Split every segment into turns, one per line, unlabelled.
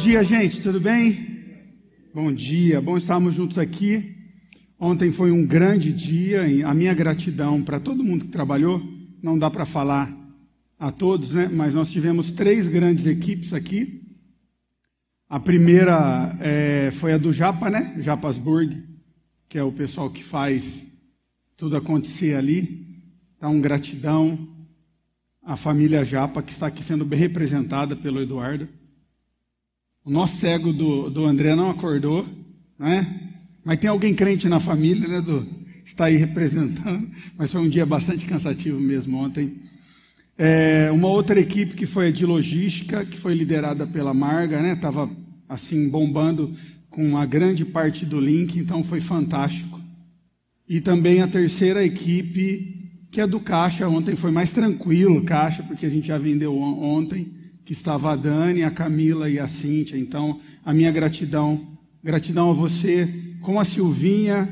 dia, gente, tudo bem? Bom dia, bom estarmos juntos aqui. Ontem foi um grande dia, a minha gratidão para todo mundo que trabalhou, não dá para falar a todos, né? Mas nós tivemos três grandes equipes aqui. A primeira é, foi a do Japa, né? Japasburg, que é o pessoal que faz tudo acontecer ali. Então, gratidão à família Japa, que está aqui sendo bem representada pelo Eduardo. O nosso cego do, do André não acordou, né? Mas tem alguém crente na família, né? Do, está aí representando. Mas foi um dia bastante cansativo mesmo ontem. É, uma outra equipe que foi de logística, que foi liderada pela Marga, né? Estava assim bombando com uma grande parte do link, então foi fantástico. E também a terceira equipe, que é do Caixa, ontem foi mais tranquilo, Caixa, porque a gente já vendeu ontem que estava a Dani, a Camila e a Cíntia. Então, a minha gratidão, gratidão a você, com a Silvinha,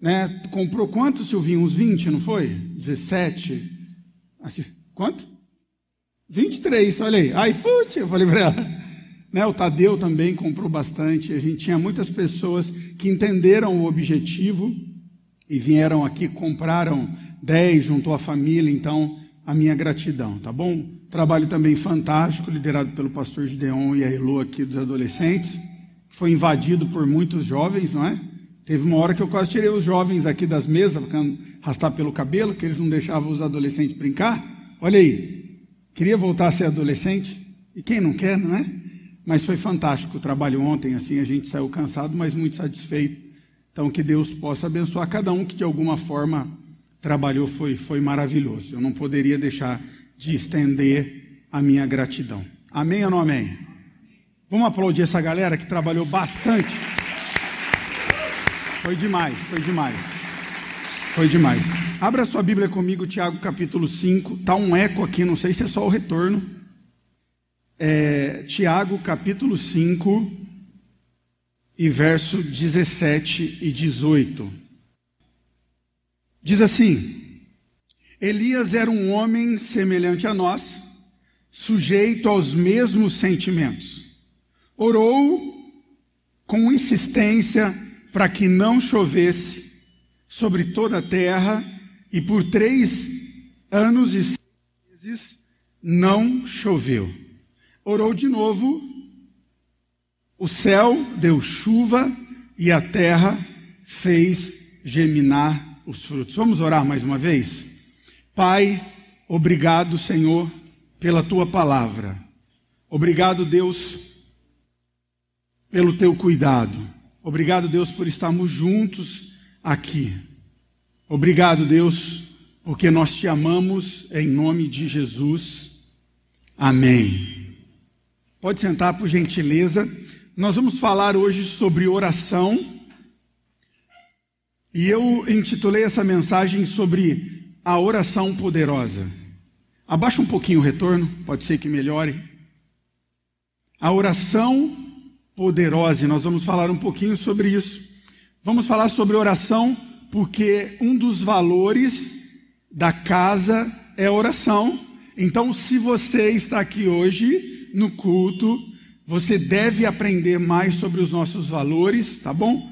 né? Comprou quanto, Silvinha? Uns 20, não foi? 17? Quanto? 23, olha aí. iFood, eu falei para ela. Né, o Tadeu também comprou bastante. A gente tinha muitas pessoas que entenderam o objetivo e vieram aqui, compraram 10, juntou a família. Então, a minha gratidão, tá bom? Trabalho também fantástico, liderado pelo pastor Gideon e a Elo aqui dos adolescentes. Foi invadido por muitos jovens, não é? Teve uma hora que eu quase tirei os jovens aqui das mesas, arrastar pelo cabelo, que eles não deixavam os adolescentes brincar. Olha aí, queria voltar a ser adolescente, e quem não quer, não é? Mas foi fantástico o trabalho ontem, assim, a gente saiu cansado, mas muito satisfeito. Então, que Deus possa abençoar cada um que de alguma forma trabalhou foi, foi maravilhoso. Eu não poderia deixar de estender a minha gratidão. Amém ou não amém? Vamos aplaudir essa galera que trabalhou bastante. Foi demais, foi demais. Foi demais. Abra sua Bíblia comigo, Tiago capítulo 5. Está um eco aqui, não sei se é só o retorno. É, Tiago capítulo 5 e verso 17 e 18. Diz assim: Elias era um homem semelhante a nós, sujeito aos mesmos sentimentos. Orou com insistência para que não chovesse sobre toda a terra, e por três anos e meses não choveu. Orou de novo, o céu deu chuva e a terra fez germinar os frutos. Vamos orar mais uma vez? Pai, obrigado, Senhor, pela tua palavra. Obrigado, Deus, pelo teu cuidado. Obrigado, Deus, por estarmos juntos aqui. Obrigado, Deus, porque nós te amamos em nome de Jesus. Amém. Pode sentar, por gentileza. Nós vamos falar hoje sobre oração e eu intitulei essa mensagem sobre a oração poderosa. Abaixa um pouquinho o retorno, pode ser que melhore. A oração poderosa, e nós vamos falar um pouquinho sobre isso. Vamos falar sobre oração, porque um dos valores da casa é a oração. Então, se você está aqui hoje no culto, você deve aprender mais sobre os nossos valores, tá bom?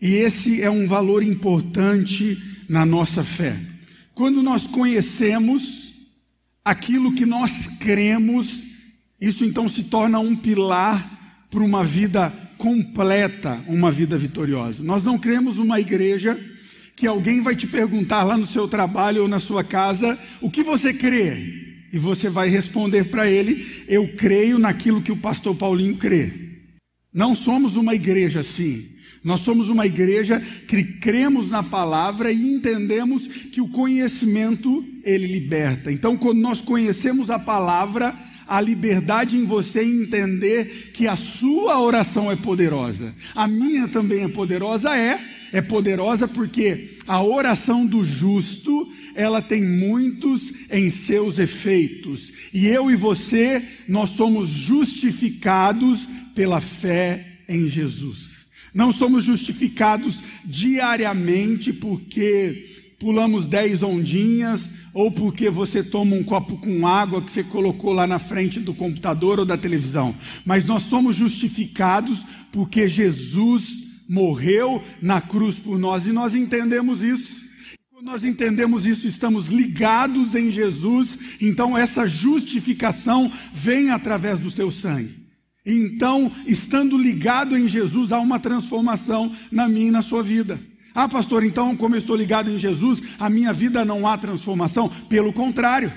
E esse é um valor importante na nossa fé. Quando nós conhecemos aquilo que nós cremos, isso então se torna um pilar para uma vida completa, uma vida vitoriosa. Nós não cremos uma igreja que alguém vai te perguntar lá no seu trabalho ou na sua casa o que você crê. E você vai responder para ele: Eu creio naquilo que o pastor Paulinho crê. Não somos uma igreja assim. Nós somos uma igreja que cremos na palavra e entendemos que o conhecimento ele liberta. Então, quando nós conhecemos a palavra, a liberdade em você entender que a sua oração é poderosa. A minha também é poderosa, é, é poderosa porque a oração do justo, ela tem muitos em seus efeitos. E eu e você, nós somos justificados pela fé em Jesus. Não somos justificados diariamente porque pulamos dez ondinhas ou porque você toma um copo com água que você colocou lá na frente do computador ou da televisão, mas nós somos justificados porque Jesus morreu na cruz por nós e nós entendemos isso. Nós entendemos isso, estamos ligados em Jesus, então essa justificação vem através do teu sangue. Então, estando ligado em Jesus, há uma transformação na minha e na sua vida. Ah, pastor, então, como eu estou ligado em Jesus, a minha vida não há transformação? Pelo contrário.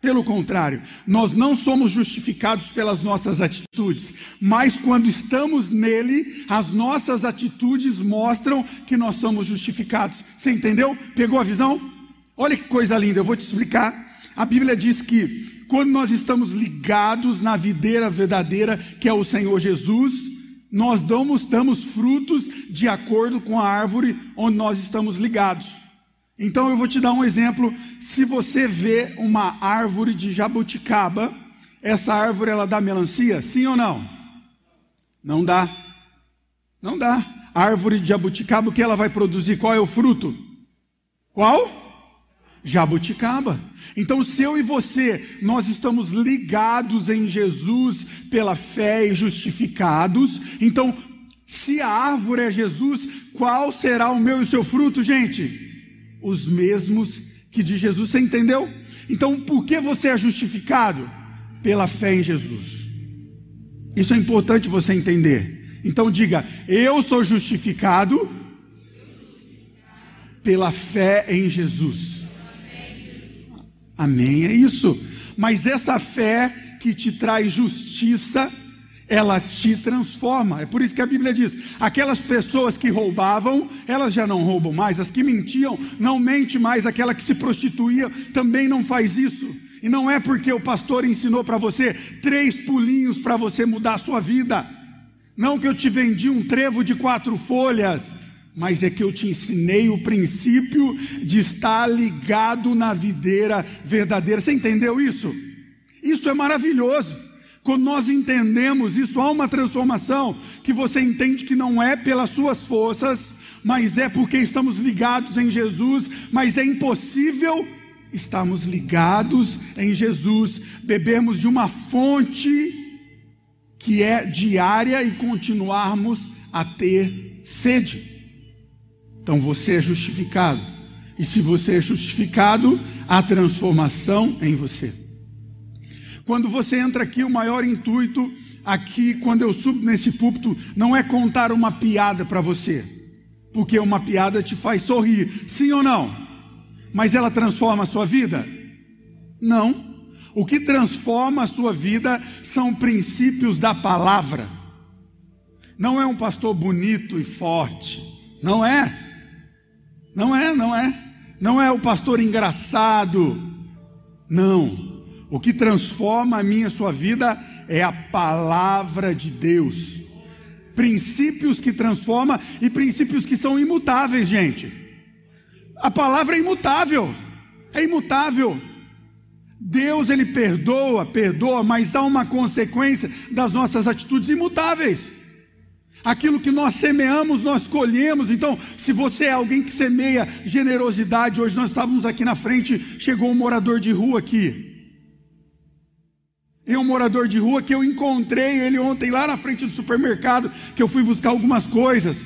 Pelo contrário, nós não somos justificados pelas nossas atitudes, mas quando estamos nele, as nossas atitudes mostram que nós somos justificados. Você entendeu? Pegou a visão? Olha que coisa linda, eu vou te explicar. A Bíblia diz que quando nós estamos ligados na videira verdadeira, que é o Senhor Jesus, nós damos, damos frutos de acordo com a árvore onde nós estamos ligados. Então eu vou te dar um exemplo. Se você vê uma árvore de jabuticaba, essa árvore ela dá melancia? Sim ou não? Não dá. Não dá. A árvore de jabuticaba, o que ela vai produzir? Qual é o fruto? Qual? Jabuticaba. Então, se eu e você, nós estamos ligados em Jesus pela fé e justificados, então, se a árvore é Jesus, qual será o meu e o seu fruto, gente? Os mesmos que de Jesus, você entendeu? Então, por que você é justificado? Pela fé em Jesus. Isso é importante você entender. Então, diga: Eu sou justificado pela fé em Jesus. Amém, é isso. Mas essa fé que te traz justiça, ela te transforma. É por isso que a Bíblia diz: aquelas pessoas que roubavam, elas já não roubam mais, as que mentiam, não mente mais, aquela que se prostituía também não faz isso. E não é porque o pastor ensinou para você três pulinhos para você mudar a sua vida. Não que eu te vendi um trevo de quatro folhas mas é que eu te ensinei o princípio de estar ligado na videira verdadeira. Você entendeu isso? Isso é maravilhoso. Quando nós entendemos isso, há uma transformação que você entende que não é pelas suas forças, mas é porque estamos ligados em Jesus, mas é impossível estarmos ligados em Jesus, bebermos de uma fonte que é diária e continuarmos a ter sede. Então você é justificado. E se você é justificado, há transformação em você. Quando você entra aqui, o maior intuito aqui, quando eu subo nesse púlpito, não é contar uma piada para você, porque uma piada te faz sorrir, sim ou não? Mas ela transforma a sua vida? Não. O que transforma a sua vida são princípios da palavra. Não é um pastor bonito e forte, não é. Não é, não é. Não é o pastor engraçado. Não. O que transforma a minha a sua vida é a palavra de Deus. Princípios que transformam e princípios que são imutáveis, gente. A palavra é imutável. É imutável. Deus ele perdoa, perdoa, mas há uma consequência das nossas atitudes imutáveis. Aquilo que nós semeamos, nós colhemos. Então, se você é alguém que semeia generosidade, hoje nós estávamos aqui na frente, chegou um morador de rua aqui. E um morador de rua que eu encontrei ele ontem lá na frente do supermercado, que eu fui buscar algumas coisas.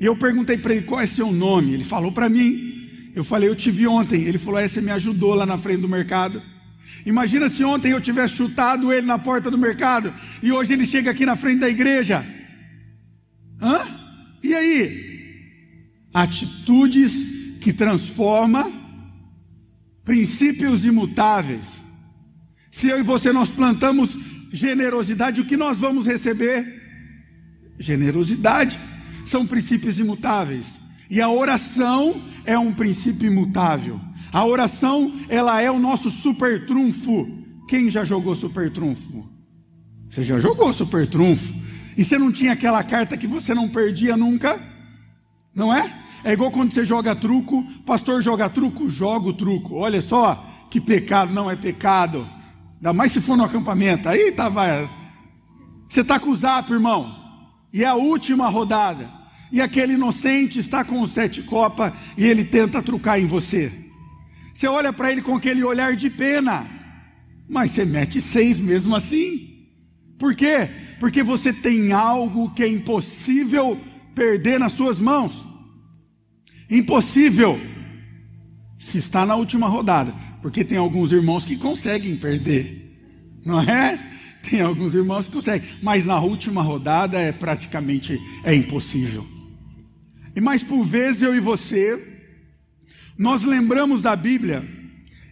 E eu perguntei para ele qual é seu nome. Ele falou para mim. Eu falei, eu te vi ontem. Ele falou, é, você me ajudou lá na frente do mercado. Imagina se ontem eu tivesse chutado ele na porta do mercado e hoje ele chega aqui na frente da igreja. Hã? E aí? Atitudes que transformam princípios imutáveis. Se eu e você nós plantamos generosidade, o que nós vamos receber? Generosidade. São princípios imutáveis. E a oração é um princípio imutável. A oração, ela é o nosso super trunfo. Quem já jogou super trunfo? Você já jogou super trunfo? E você não tinha aquela carta que você não perdia nunca? Não é? É igual quando você joga truco, pastor joga truco, joga o truco. Olha só que pecado, não é pecado. Ainda mais se for no acampamento. Aí tá, vai. Você está com o zap, irmão. E é a última rodada. E aquele inocente está com o sete copa e ele tenta trucar em você. Você olha para ele com aquele olhar de pena, mas você mete seis mesmo assim. Por quê? Porque você tem algo que é impossível perder nas suas mãos. Impossível se está na última rodada, porque tem alguns irmãos que conseguem perder, não é? Tem alguns irmãos que conseguem, mas na última rodada é praticamente é impossível. E mais por vezes eu e você, nós lembramos da Bíblia,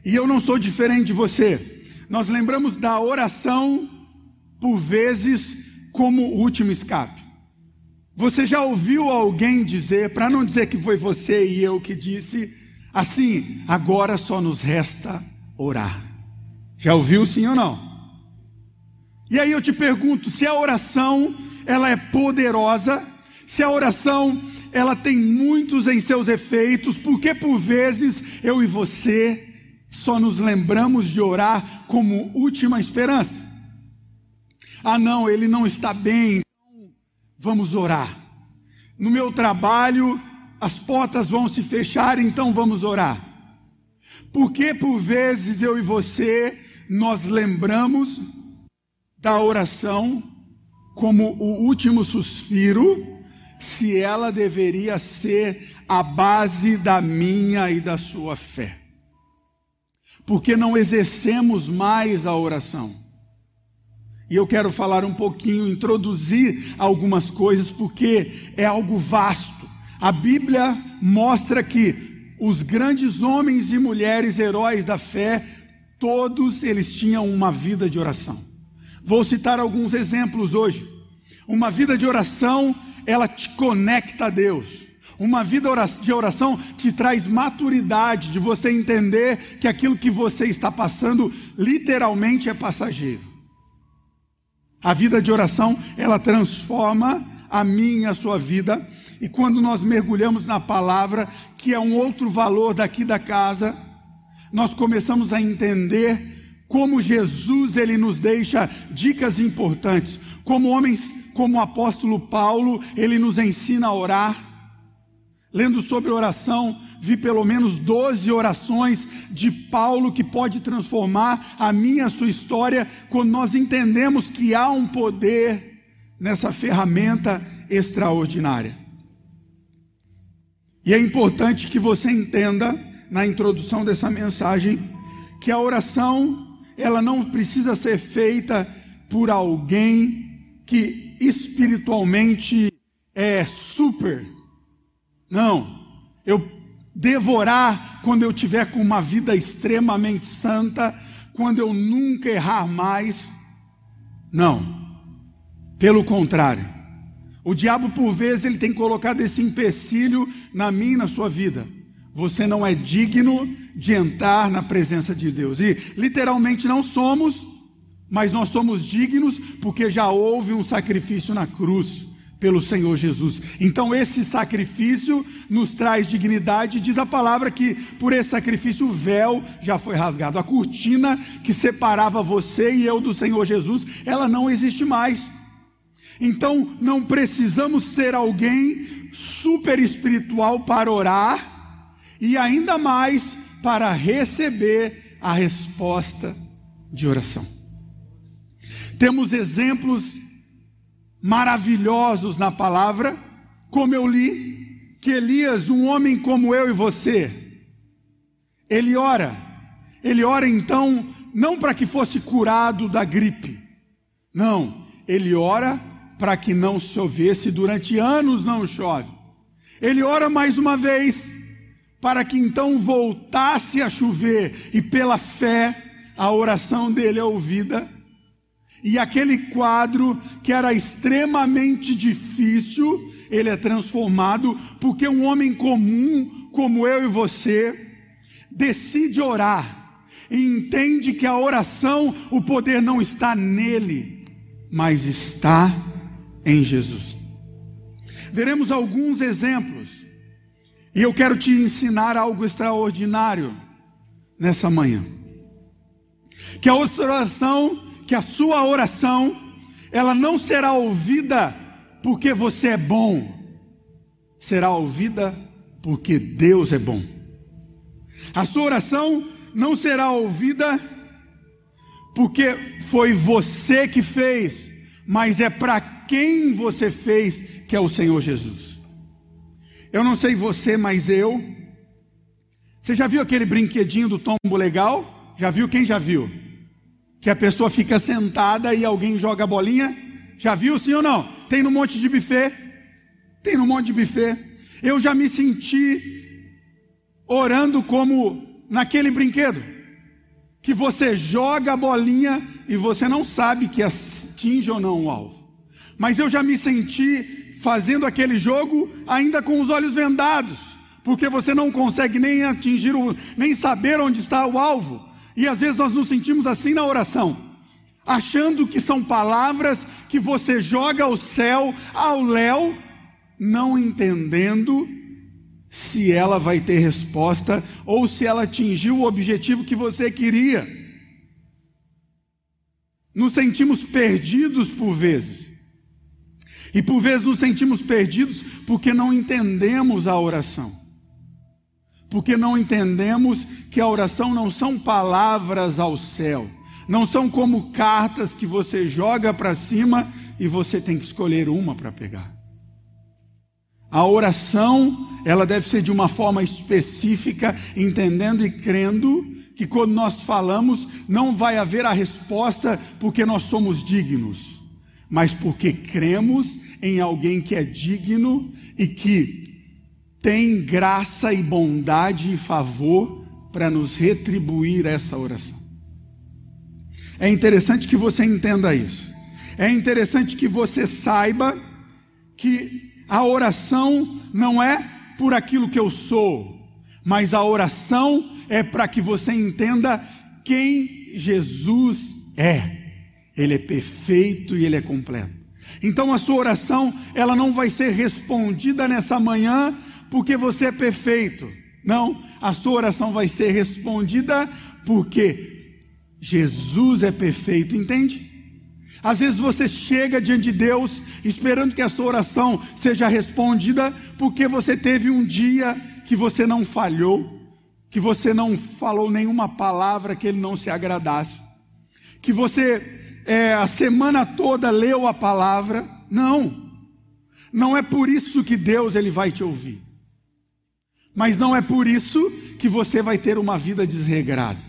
e eu não sou diferente de você. Nós lembramos da oração por vezes como último escape. Você já ouviu alguém dizer, para não dizer que foi você e eu que disse, assim, agora só nos resta orar. Já ouviu sim ou não? E aí eu te pergunto, se a oração ela é poderosa, se a oração ela tem muitos em seus efeitos, porque por vezes eu e você só nos lembramos de orar como última esperança? Ah, não, ele não está bem, então vamos orar. No meu trabalho, as portas vão se fechar, então vamos orar. Porque por vezes eu e você nós lembramos da oração como o último suspiro, se ela deveria ser a base da minha e da sua fé. Porque não exercemos mais a oração. E eu quero falar um pouquinho, introduzir algumas coisas, porque é algo vasto. A Bíblia mostra que os grandes homens e mulheres heróis da fé, todos eles tinham uma vida de oração. Vou citar alguns exemplos hoje. Uma vida de oração, ela te conecta a Deus. Uma vida de oração te traz maturidade de você entender que aquilo que você está passando literalmente é passageiro. A vida de oração, ela transforma a minha a sua vida. E quando nós mergulhamos na palavra, que é um outro valor daqui da casa, nós começamos a entender como Jesus ele nos deixa dicas importantes, como homens, como o apóstolo Paulo, ele nos ensina a orar. Lendo sobre oração, vi pelo menos 12 orações de Paulo que pode transformar a minha a sua história quando nós entendemos que há um poder nessa ferramenta extraordinária. E é importante que você entenda na introdução dessa mensagem que a oração ela não precisa ser feita por alguém que espiritualmente é super. Não. Eu devorar quando eu tiver com uma vida extremamente santa, quando eu nunca errar mais. Não. Pelo contrário. O diabo por vezes ele tem colocado esse empecilho na minha na sua vida. Você não é digno de entrar na presença de Deus. E literalmente não somos, mas nós somos dignos porque já houve um sacrifício na cruz pelo Senhor Jesus. Então esse sacrifício nos traz dignidade, diz a palavra que por esse sacrifício o véu já foi rasgado. A cortina que separava você e eu do Senhor Jesus, ela não existe mais. Então não precisamos ser alguém super espiritual para orar e ainda mais para receber a resposta de oração. Temos exemplos maravilhosos na palavra, como eu li, que Elias, um homem como eu e você, ele ora, ele ora então, não para que fosse curado da gripe, não, ele ora para que não chovesse, durante anos não chove. Ele ora mais uma vez, para que então voltasse a chover, e pela fé a oração dele é ouvida. E aquele quadro que era extremamente difícil, ele é transformado, porque um homem comum, como eu e você, decide orar e entende que a oração, o poder não está nele, mas está em Jesus. Veremos alguns exemplos e eu quero te ensinar algo extraordinário nessa manhã. Que a oração, que a sua oração, ela não será ouvida porque você é bom, será ouvida porque Deus é bom. A sua oração não será ouvida porque foi você que fez, mas é para quem você fez, que é o Senhor Jesus. Eu não sei você, mas eu. Você já viu aquele brinquedinho do tombo legal? Já viu? Quem já viu? Que a pessoa fica sentada e alguém joga a bolinha? Já viu sim ou não? Tem no monte de buffet? Tem no monte de buffet. Eu já me senti orando como naquele brinquedo que você joga a bolinha e você não sabe que atinge ou não o alvo. Mas eu já me senti fazendo aquele jogo ainda com os olhos vendados, porque você não consegue nem atingir, o, nem saber onde está o alvo. E às vezes nós nos sentimos assim na oração, achando que são palavras que você joga ao céu, ao léu, não entendendo se ela vai ter resposta ou se ela atingiu o objetivo que você queria. Nos sentimos perdidos por vezes. E por vezes nos sentimos perdidos porque não entendemos a oração. Porque não entendemos que a oração não são palavras ao céu, não são como cartas que você joga para cima e você tem que escolher uma para pegar. A oração, ela deve ser de uma forma específica, entendendo e crendo que quando nós falamos, não vai haver a resposta porque nós somos dignos, mas porque cremos em alguém que é digno e que tem graça e bondade e favor para nos retribuir essa oração. É interessante que você entenda isso. É interessante que você saiba que a oração não é por aquilo que eu sou, mas a oração é para que você entenda quem Jesus é. Ele é perfeito e ele é completo. Então a sua oração, ela não vai ser respondida nessa manhã porque você é perfeito. Não, a sua oração vai ser respondida porque Jesus é perfeito, entende? Às vezes você chega diante de Deus esperando que a sua oração seja respondida porque você teve um dia que você não falhou, que você não falou nenhuma palavra que ele não se agradasse, que você é, a semana toda leu a palavra. Não, não é por isso que Deus ele vai te ouvir, mas não é por isso que você vai ter uma vida desregrada.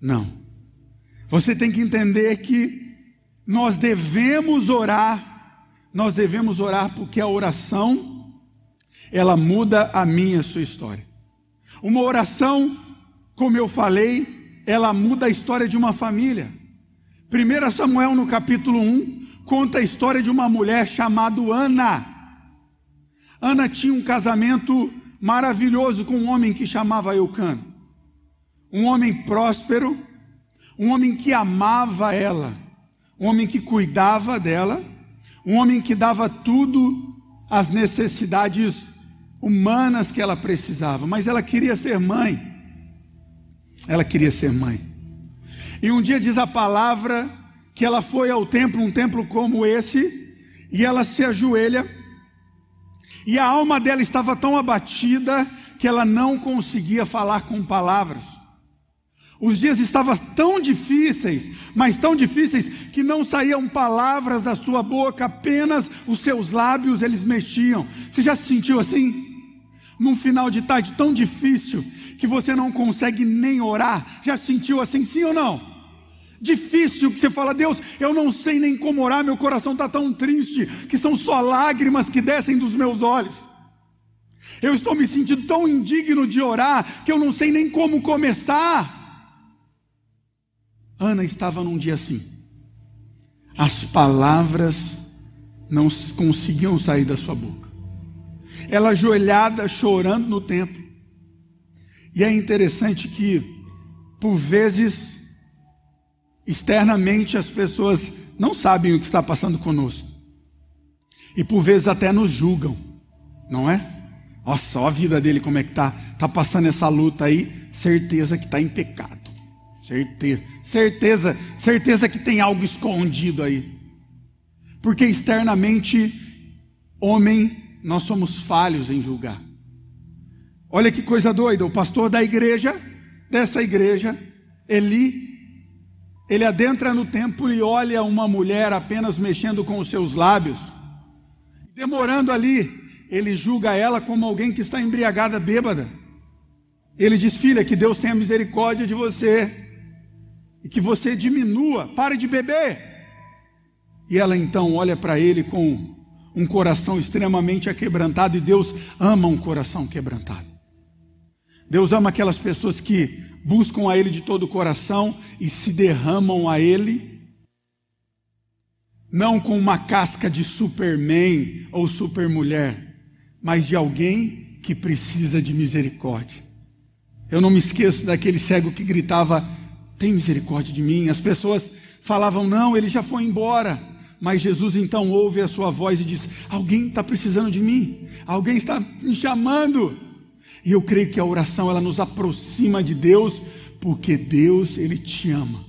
Não. Você tem que entender que nós devemos orar, nós devemos orar porque a oração, ela muda a minha a sua história. Uma oração, como eu falei, ela muda a história de uma família. 1 Samuel, no capítulo 1, conta a história de uma mulher chamada Ana. Ana tinha um casamento maravilhoso com um homem que chamava Eucano. Um homem próspero, um homem que amava ela, um homem que cuidava dela, um homem que dava tudo as necessidades humanas que ela precisava, mas ela queria ser mãe. Ela queria ser mãe. E um dia diz a palavra que ela foi ao templo, um templo como esse, e ela se ajoelha, e a alma dela estava tão abatida que ela não conseguia falar com palavras. Os dias estavam tão difíceis, mas tão difíceis que não saíam palavras da sua boca, apenas os seus lábios eles mexiam. Você já se sentiu assim? Num final de tarde tão difícil que você não consegue nem orar? Já se sentiu assim, sim ou não? Difícil que você fala, Deus, eu não sei nem como orar, meu coração está tão triste que são só lágrimas que descem dos meus olhos. Eu estou me sentindo tão indigno de orar que eu não sei nem como começar. Ana estava num dia assim. As palavras não conseguiam sair da sua boca. Ela ajoelhada, chorando no templo. E é interessante que, por vezes, externamente as pessoas não sabem o que está passando conosco. E por vezes até nos julgam, não é? Nossa, só a vida dele como é que está. Está passando essa luta aí, certeza que está em pecado. Certeza, certeza, certeza que tem algo escondido aí. Porque externamente, homem, nós somos falhos em julgar. Olha que coisa doida, o pastor da igreja, dessa igreja, Eli, ele adentra no templo e olha uma mulher apenas mexendo com os seus lábios, demorando ali, ele julga ela como alguém que está embriagada, bêbada. Ele diz: Filha, que Deus tenha misericórdia de você e que você diminua, pare de beber. E ela então olha para ele com um coração extremamente aquebrantado, e Deus ama um coração quebrantado. Deus ama aquelas pessoas que buscam a Ele de todo o coração e se derramam a Ele, não com uma casca de superman ou supermulher, mas de alguém que precisa de misericórdia. Eu não me esqueço daquele cego que gritava: Tem misericórdia de mim. As pessoas falavam: Não, ele já foi embora. Mas Jesus então ouve a sua voz e diz: Alguém está precisando de mim, alguém está me chamando. E eu creio que a oração ela nos aproxima de Deus, porque Deus ele te ama.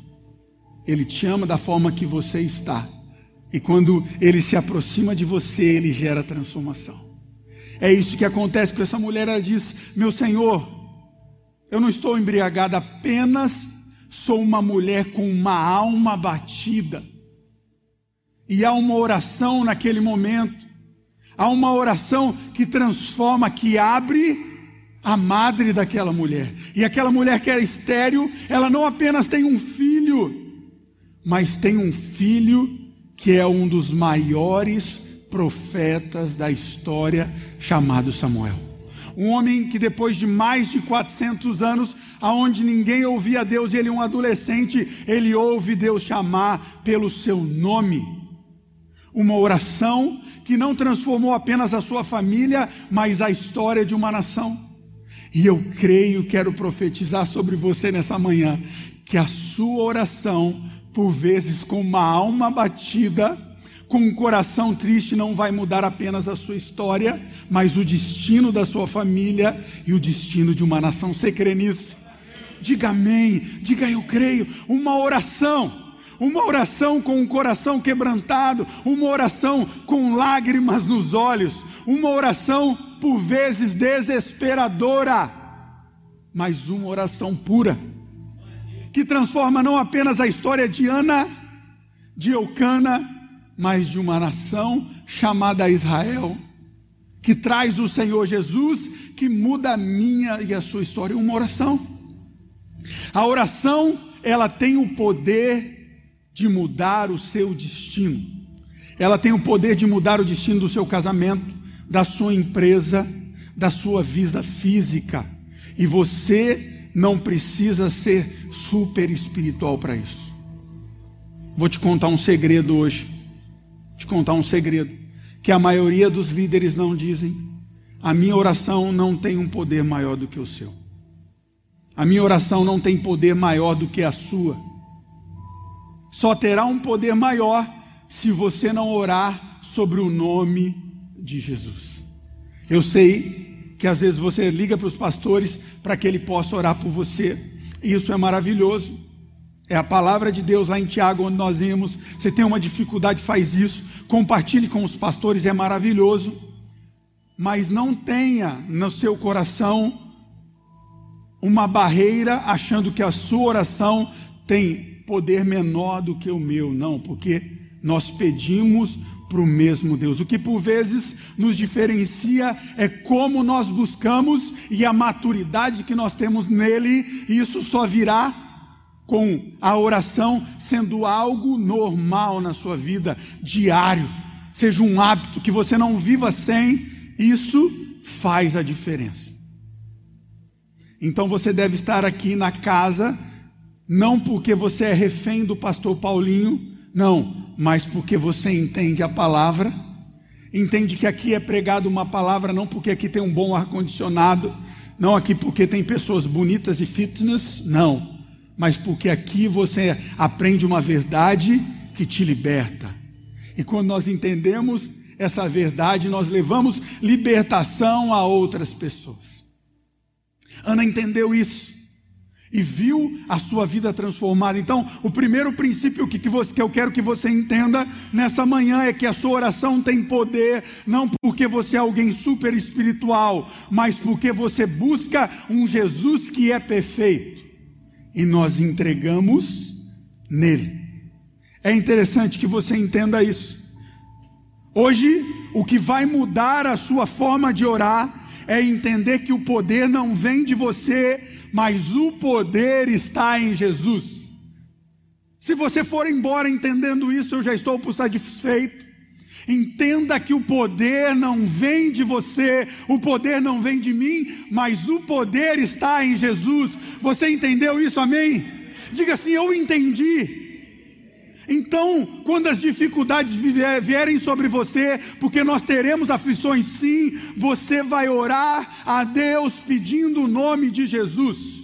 Ele te ama da forma que você está. E quando ele se aproxima de você, ele gera transformação. É isso que acontece com essa mulher. Ela diz: Meu Senhor, eu não estou embriagada apenas, sou uma mulher com uma alma batida. E há uma oração naquele momento, há uma oração que transforma, que abre a madre daquela mulher. E aquela mulher que era estéril, ela não apenas tem um filho, mas tem um filho que é um dos maiores profetas da história, chamado Samuel. Um homem que depois de mais de 400 anos, aonde ninguém ouvia Deus, ele é um adolescente, ele ouve Deus chamar pelo seu nome. Uma oração que não transformou apenas a sua família, mas a história de uma nação. E eu creio, quero profetizar sobre você nessa manhã, que a sua oração, por vezes com uma alma batida, com um coração triste não vai mudar apenas a sua história, mas o destino da sua família e o destino de uma nação. Você crê nisso? Diga amém, diga eu creio. Uma oração, uma oração com um coração quebrantado, uma oração com lágrimas nos olhos, uma oração por vezes desesperadora, mas uma oração pura, que transforma não apenas a história de Ana, de Eucana, mas de uma nação chamada Israel, que traz o Senhor Jesus, que muda a minha e a sua história. Uma oração. A oração, ela tem o poder de mudar o seu destino. Ela tem o poder de mudar o destino do seu casamento, da sua empresa, da sua vida física. E você não precisa ser super espiritual para isso. Vou te contar um segredo hoje te contar um segredo que a maioria dos líderes não dizem. A minha oração não tem um poder maior do que o seu. A minha oração não tem poder maior do que a sua. Só terá um poder maior se você não orar sobre o nome de Jesus. Eu sei que às vezes você liga para os pastores para que ele possa orar por você. E isso é maravilhoso. É a palavra de Deus lá em Tiago, onde nós vimos. Você tem uma dificuldade, faz isso. Compartilhe com os pastores, é maravilhoso. Mas não tenha no seu coração uma barreira achando que a sua oração tem poder menor do que o meu. Não, porque nós pedimos para o mesmo Deus. O que por vezes nos diferencia é como nós buscamos e a maturidade que nós temos nele, e isso só virá com a oração sendo algo normal na sua vida, diário, seja um hábito que você não viva sem, isso faz a diferença. Então você deve estar aqui na casa, não porque você é refém do pastor Paulinho, não, mas porque você entende a palavra, entende que aqui é pregado uma palavra, não porque aqui tem um bom ar-condicionado, não aqui porque tem pessoas bonitas e fitness, não mas porque aqui você aprende uma verdade que te liberta. E quando nós entendemos essa verdade, nós levamos libertação a outras pessoas. Ana entendeu isso. E viu a sua vida transformada. Então, o primeiro princípio que, que, você, que eu quero que você entenda nessa manhã é que a sua oração tem poder, não porque você é alguém super espiritual, mas porque você busca um Jesus que é perfeito e nós entregamos nele. É interessante que você entenda isso. Hoje, o que vai mudar a sua forma de orar é entender que o poder não vem de você, mas o poder está em Jesus. Se você for embora entendendo isso, eu já estou por satisfeito. Entenda que o poder não vem de você, o poder não vem de mim, mas o poder está em Jesus. Você entendeu isso, amém? Diga assim: Eu entendi. Então, quando as dificuldades vierem sobre você, porque nós teremos aflições sim, você vai orar a Deus pedindo o nome de Jesus.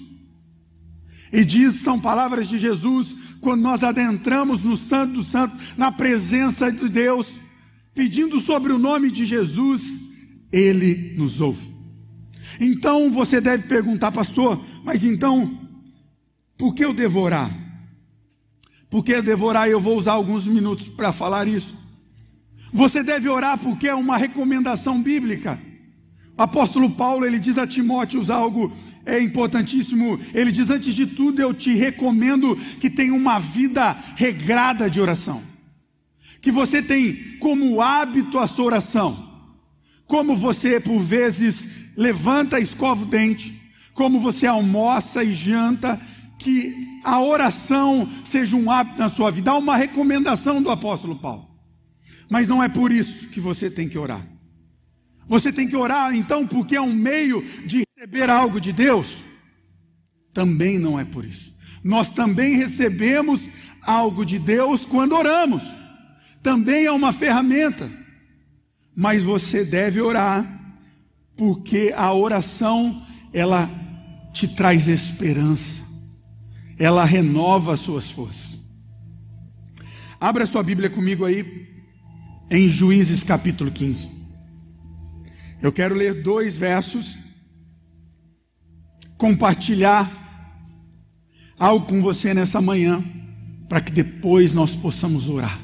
E diz, são palavras de Jesus, quando nós adentramos no Santo do Santo, na presença de Deus, pedindo sobre o nome de Jesus, Ele nos ouve. Então você deve perguntar, pastor, mas então, por que eu devorar? Porque devorar, eu vou usar alguns minutos para falar isso. Você deve orar porque é uma recomendação bíblica. O apóstolo Paulo, ele diz a Timóteo algo é importantíssimo. Ele diz: Antes de tudo, eu te recomendo que tenha uma vida regrada de oração. Que você tem como hábito a sua oração. Como você, por vezes, levanta e escova o dente. Como você almoça e janta que a oração seja um hábito na sua vida. Há uma recomendação do apóstolo Paulo. Mas não é por isso que você tem que orar. Você tem que orar, então, porque é um meio de receber algo de Deus? Também não é por isso. Nós também recebemos algo de Deus quando oramos. Também é uma ferramenta. Mas você deve orar, porque a oração, ela te traz esperança ela renova as suas forças. Abra sua Bíblia comigo aí em Juízes capítulo 15. Eu quero ler dois versos, compartilhar algo com você nessa manhã, para que depois nós possamos orar.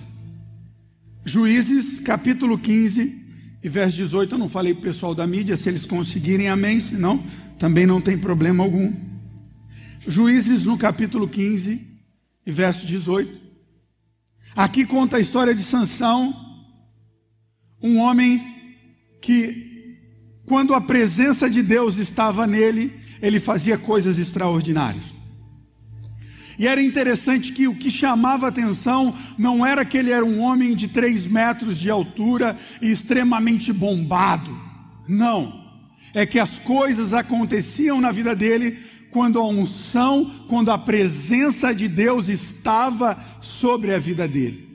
Juízes capítulo 15 e verso 18. Eu não falei para o pessoal da mídia, se eles conseguirem, amém. Se não, também não tem problema algum. Juízes no capítulo 15 e verso 18. Aqui conta a história de Sansão, um homem que, quando a presença de Deus estava nele, ele fazia coisas extraordinárias. E era interessante que o que chamava atenção não era que ele era um homem de três metros de altura e extremamente bombado. Não. É que as coisas aconteciam na vida dele quando a unção, quando a presença de Deus estava sobre a vida dele.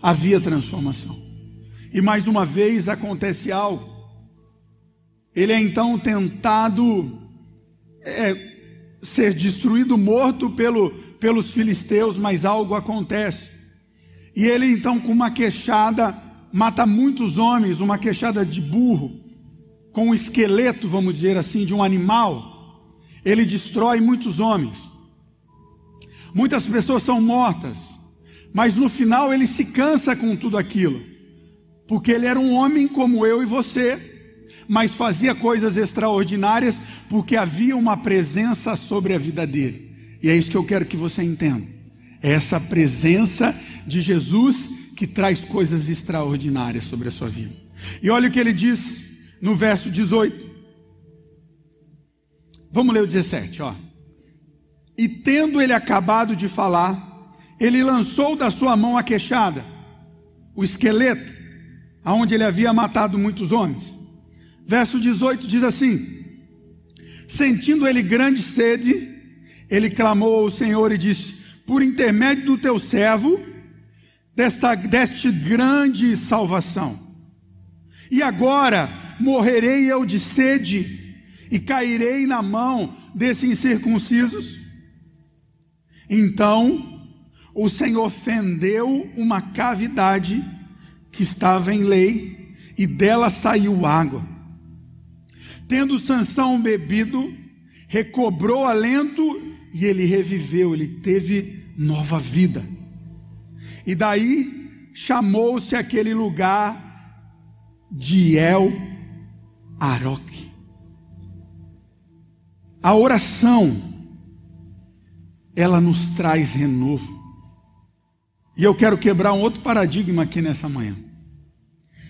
Havia transformação. E mais uma vez acontece algo. Ele é então tentado é, ser destruído, morto pelo, pelos filisteus, mas algo acontece. E ele então, com uma queixada, mata muitos homens, uma queixada de burro, com um esqueleto, vamos dizer assim, de um animal ele destrói muitos homens. Muitas pessoas são mortas, mas no final ele se cansa com tudo aquilo, porque ele era um homem como eu e você, mas fazia coisas extraordinárias porque havia uma presença sobre a vida dele. E é isso que eu quero que você entenda. É essa presença de Jesus que traz coisas extraordinárias sobre a sua vida. E olha o que ele diz no verso 18. Vamos ler o 17, ó. E tendo ele acabado de falar, ele lançou da sua mão a queixada, o esqueleto, aonde ele havia matado muitos homens. Verso 18 diz assim: Sentindo ele grande sede, ele clamou ao Senhor e disse: Por intermédio do teu servo, desta, deste grande salvação. E agora morrerei eu de sede e cairei na mão desses incircuncisos? Então o Senhor fendeu uma cavidade que estava em lei, e dela saiu água. Tendo Sansão bebido, recobrou alento e ele reviveu, ele teve nova vida. E daí chamou-se aquele lugar de El Aroque. A oração, ela nos traz renovo. E eu quero quebrar um outro paradigma aqui nessa manhã.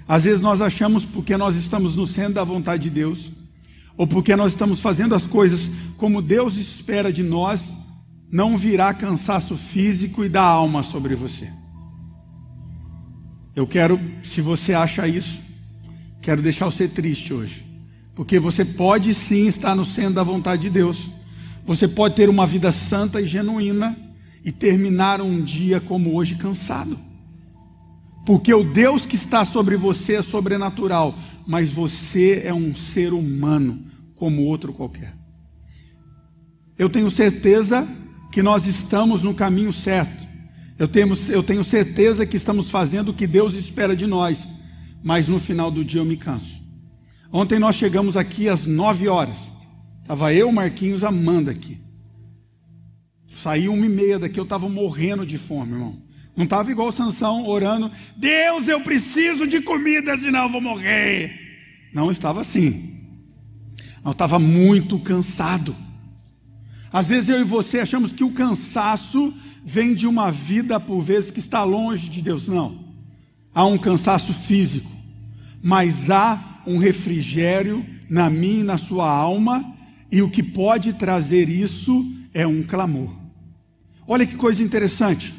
Às vezes nós achamos porque nós estamos no centro da vontade de Deus, ou porque nós estamos fazendo as coisas como Deus espera de nós, não virá cansaço físico e da alma sobre você. Eu quero, se você acha isso, quero deixar você triste hoje, porque você pode sim estar no centro da vontade de Deus, você pode ter uma vida santa e genuína e terminar um dia como hoje cansado. Porque o Deus que está sobre você é sobrenatural, mas você é um ser humano como outro qualquer. Eu tenho certeza que nós estamos no caminho certo. Eu tenho, eu tenho certeza que estamos fazendo o que Deus espera de nós, mas no final do dia eu me canso. Ontem nós chegamos aqui às nove horas. Estava eu, Marquinhos, Amanda aqui. Saí uma e meia daqui, eu estava morrendo de fome, irmão. Não estava igual Sansão orando, Deus, eu preciso de comida, senão eu vou morrer. Não estava assim. Eu estava muito cansado. Às vezes eu e você achamos que o cansaço vem de uma vida, por vezes, que está longe de Deus. Não. Há um cansaço físico, mas há um refrigério na minha e na sua alma, e o que pode trazer isso é um clamor. Olha que coisa interessante.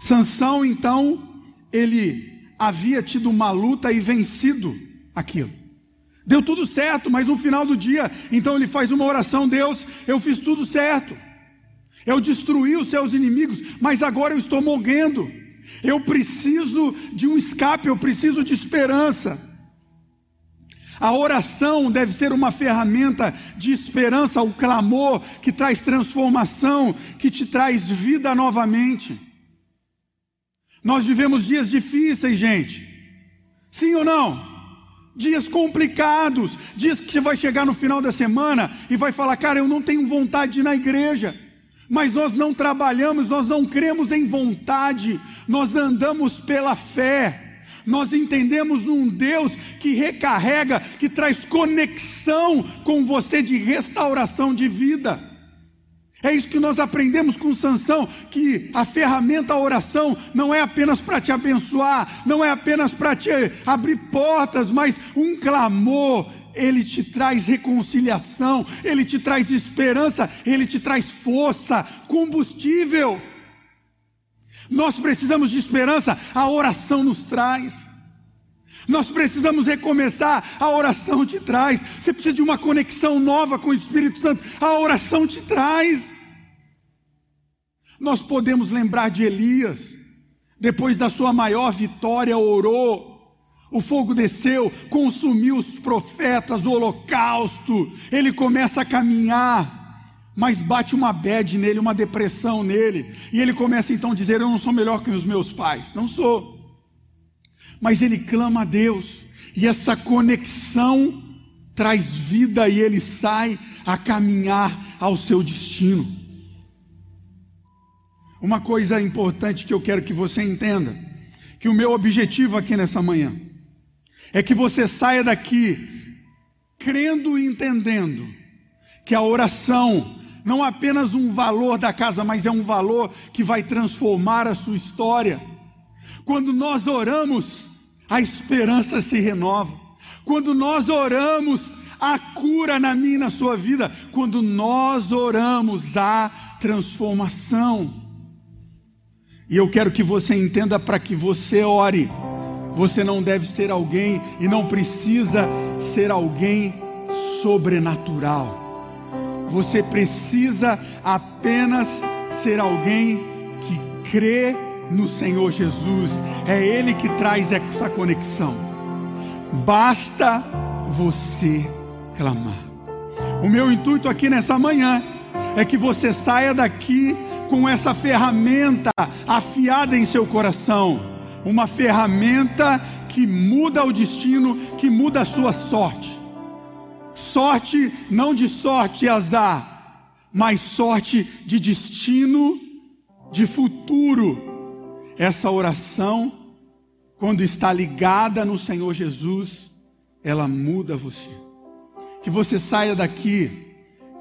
Sansão, então, ele havia tido uma luta e vencido aquilo. Deu tudo certo, mas no final do dia, então ele faz uma oração: Deus, eu fiz tudo certo. Eu destruí os seus inimigos, mas agora eu estou morrendo. Eu preciso de um escape, eu preciso de esperança. A oração deve ser uma ferramenta de esperança, o clamor que traz transformação, que te traz vida novamente. Nós vivemos dias difíceis, gente. Sim ou não? Dias complicados, dias que você vai chegar no final da semana e vai falar, cara, eu não tenho vontade de ir na igreja. Mas nós não trabalhamos, nós não cremos em vontade, nós andamos pela fé. Nós entendemos num Deus que recarrega, que traz conexão com você de restauração de vida. É isso que nós aprendemos com Sansão, que a ferramenta a oração não é apenas para te abençoar, não é apenas para te abrir portas, mas um clamor, ele te traz reconciliação, ele te traz esperança, ele te traz força, combustível. Nós precisamos de esperança, a oração nos traz. Nós precisamos recomeçar, a oração te traz. Você precisa de uma conexão nova com o Espírito Santo, a oração te traz. Nós podemos lembrar de Elias, depois da sua maior vitória, orou, o fogo desceu, consumiu os profetas, o holocausto, ele começa a caminhar, mas bate uma bad nele, uma depressão nele, e ele começa então a dizer: Eu não sou melhor que os meus pais, não sou. Mas ele clama a Deus, e essa conexão traz vida, e ele sai a caminhar ao seu destino. Uma coisa importante que eu quero que você entenda, que o meu objetivo aqui nessa manhã é que você saia daqui crendo e entendendo que a oração não apenas um valor da casa, mas é um valor que vai transformar a sua história. Quando nós oramos, a esperança se renova. Quando nós oramos, a cura na minha e na sua vida. Quando nós oramos, há transformação. E eu quero que você entenda para que você ore. Você não deve ser alguém e não precisa ser alguém sobrenatural. Você precisa apenas ser alguém que crê no Senhor Jesus. É Ele que traz essa conexão. Basta você clamar. O meu intuito aqui nessa manhã é que você saia daqui com essa ferramenta afiada em seu coração, uma ferramenta que muda o destino, que muda a sua sorte. Sorte não de sorte e azar, mais sorte de destino, de futuro. Essa oração, quando está ligada no Senhor Jesus, ela muda você. Que você saia daqui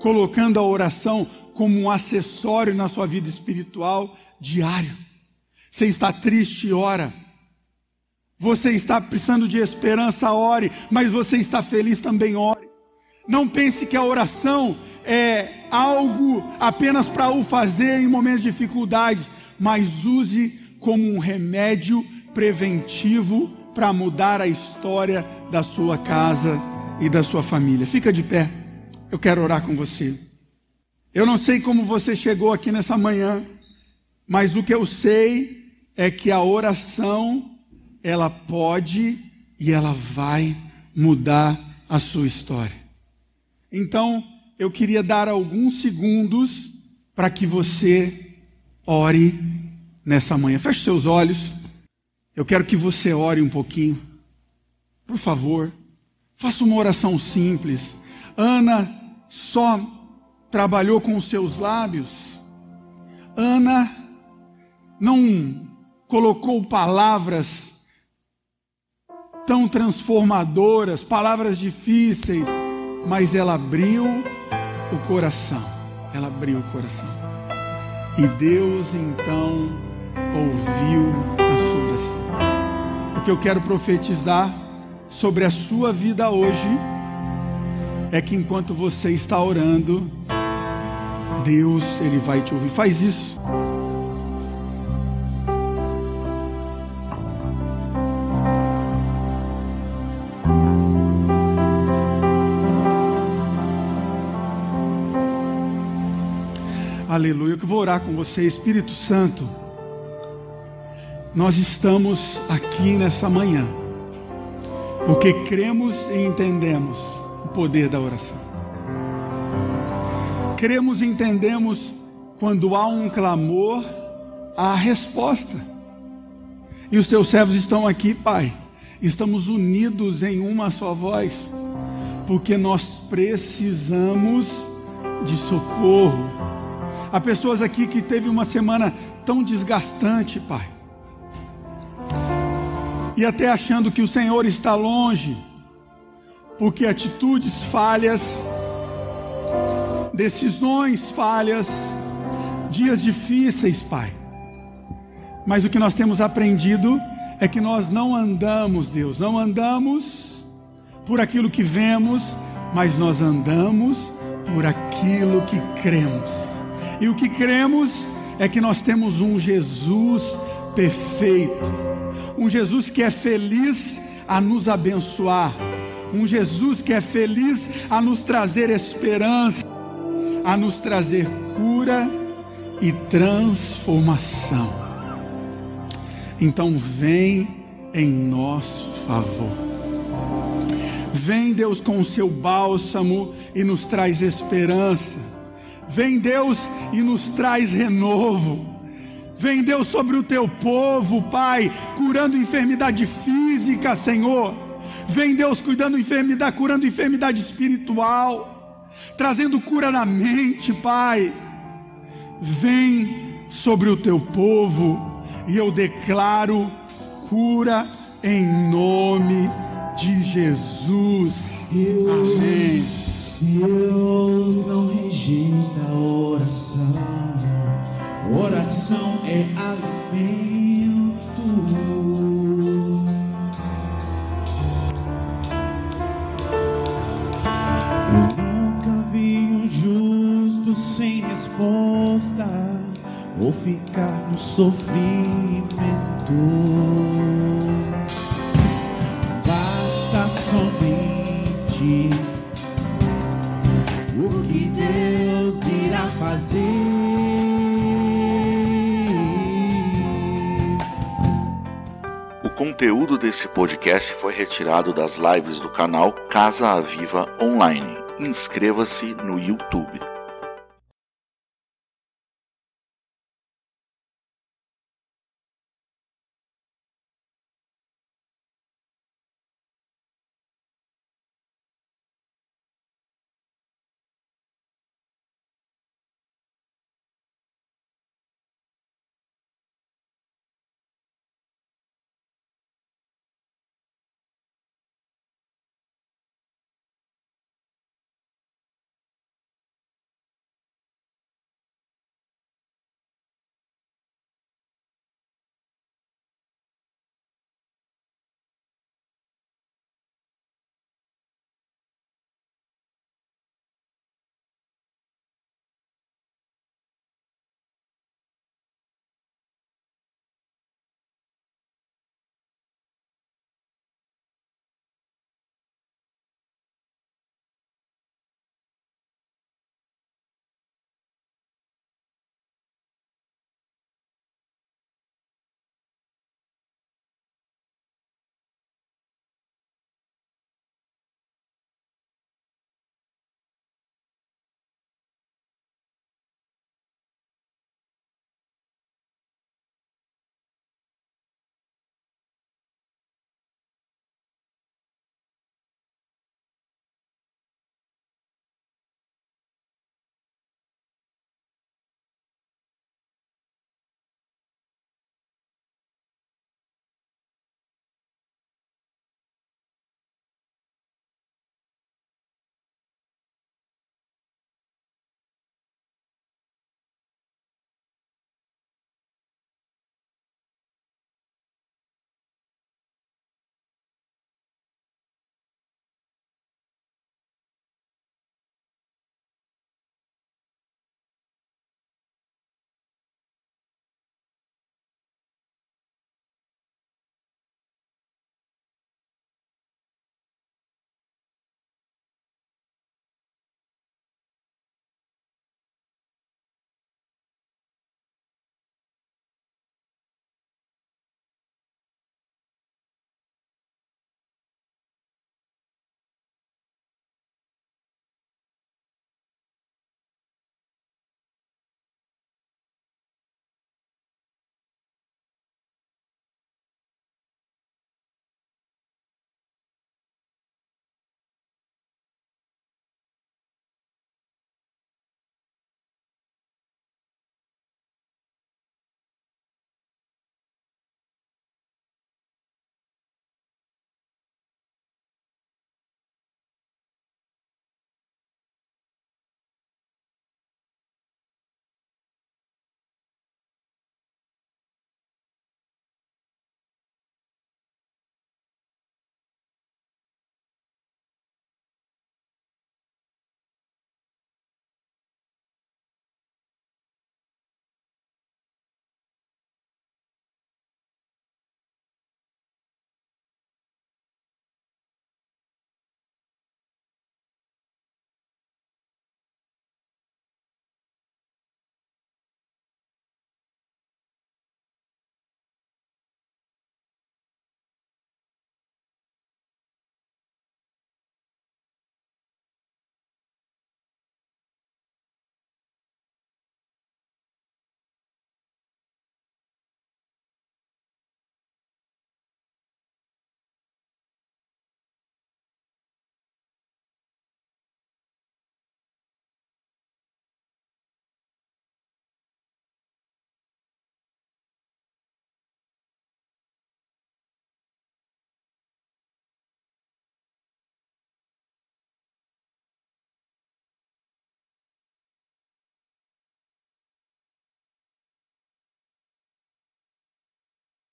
colocando a oração como um acessório na sua vida espiritual diário. Você está triste, ora. Você está precisando de esperança, ore. Mas você está feliz também, ore. Não pense que a oração é algo apenas para o fazer em momentos de dificuldades, mas use como um remédio preventivo para mudar a história da sua casa e da sua família. Fica de pé. Eu quero orar com você. Eu não sei como você chegou aqui nessa manhã, mas o que eu sei é que a oração ela pode e ela vai mudar a sua história. Então, eu queria dar alguns segundos para que você ore nessa manhã. Feche seus olhos. Eu quero que você ore um pouquinho. Por favor, faça uma oração simples. Ana só trabalhou com os seus lábios. Ana não colocou palavras tão transformadoras, palavras difíceis, mas ela abriu o coração. Ela abriu o coração. E Deus então ouviu a sua oração. O que eu quero profetizar sobre a sua vida hoje é que enquanto você está orando, Deus ele vai te ouvir. Faz isso. Aleluia. Eu que vou orar com você, Espírito Santo. Nós estamos aqui nessa manhã porque cremos e entendemos o poder da oração. Cremos e entendemos quando há um clamor, há resposta. E os teus servos estão aqui, Pai. Estamos unidos em uma só voz, porque nós precisamos de socorro. Há pessoas aqui que teve uma semana tão desgastante, Pai. E até achando que o Senhor está longe, porque atitudes falhas decisões falhas, dias difíceis, Pai. Mas o que nós temos aprendido é que nós não andamos, Deus, não andamos por aquilo que vemos, mas nós andamos por aquilo que cremos. E o que cremos é que nós temos um Jesus perfeito, um Jesus que é feliz a nos abençoar, um Jesus que é feliz a nos trazer esperança a nos trazer cura e transformação. Então, vem em nosso favor. Vem, Deus, com o seu bálsamo e nos traz esperança. Vem, Deus, e nos traz renovo. Vem, Deus, sobre o teu povo, Pai, curando enfermidade física, Senhor. Vem, Deus, cuidando enfermidade, curando enfermidade espiritual trazendo cura na mente, Pai. Vem sobre o teu povo e eu declaro cura em nome de Jesus.
Amém. Deus não rejeita oração. Oração é alimento. sem resposta ou ficar no sofrimento.
Conteúdo desse podcast foi retirado das lives do canal Casa Aviva Online. Inscreva-se no YouTube.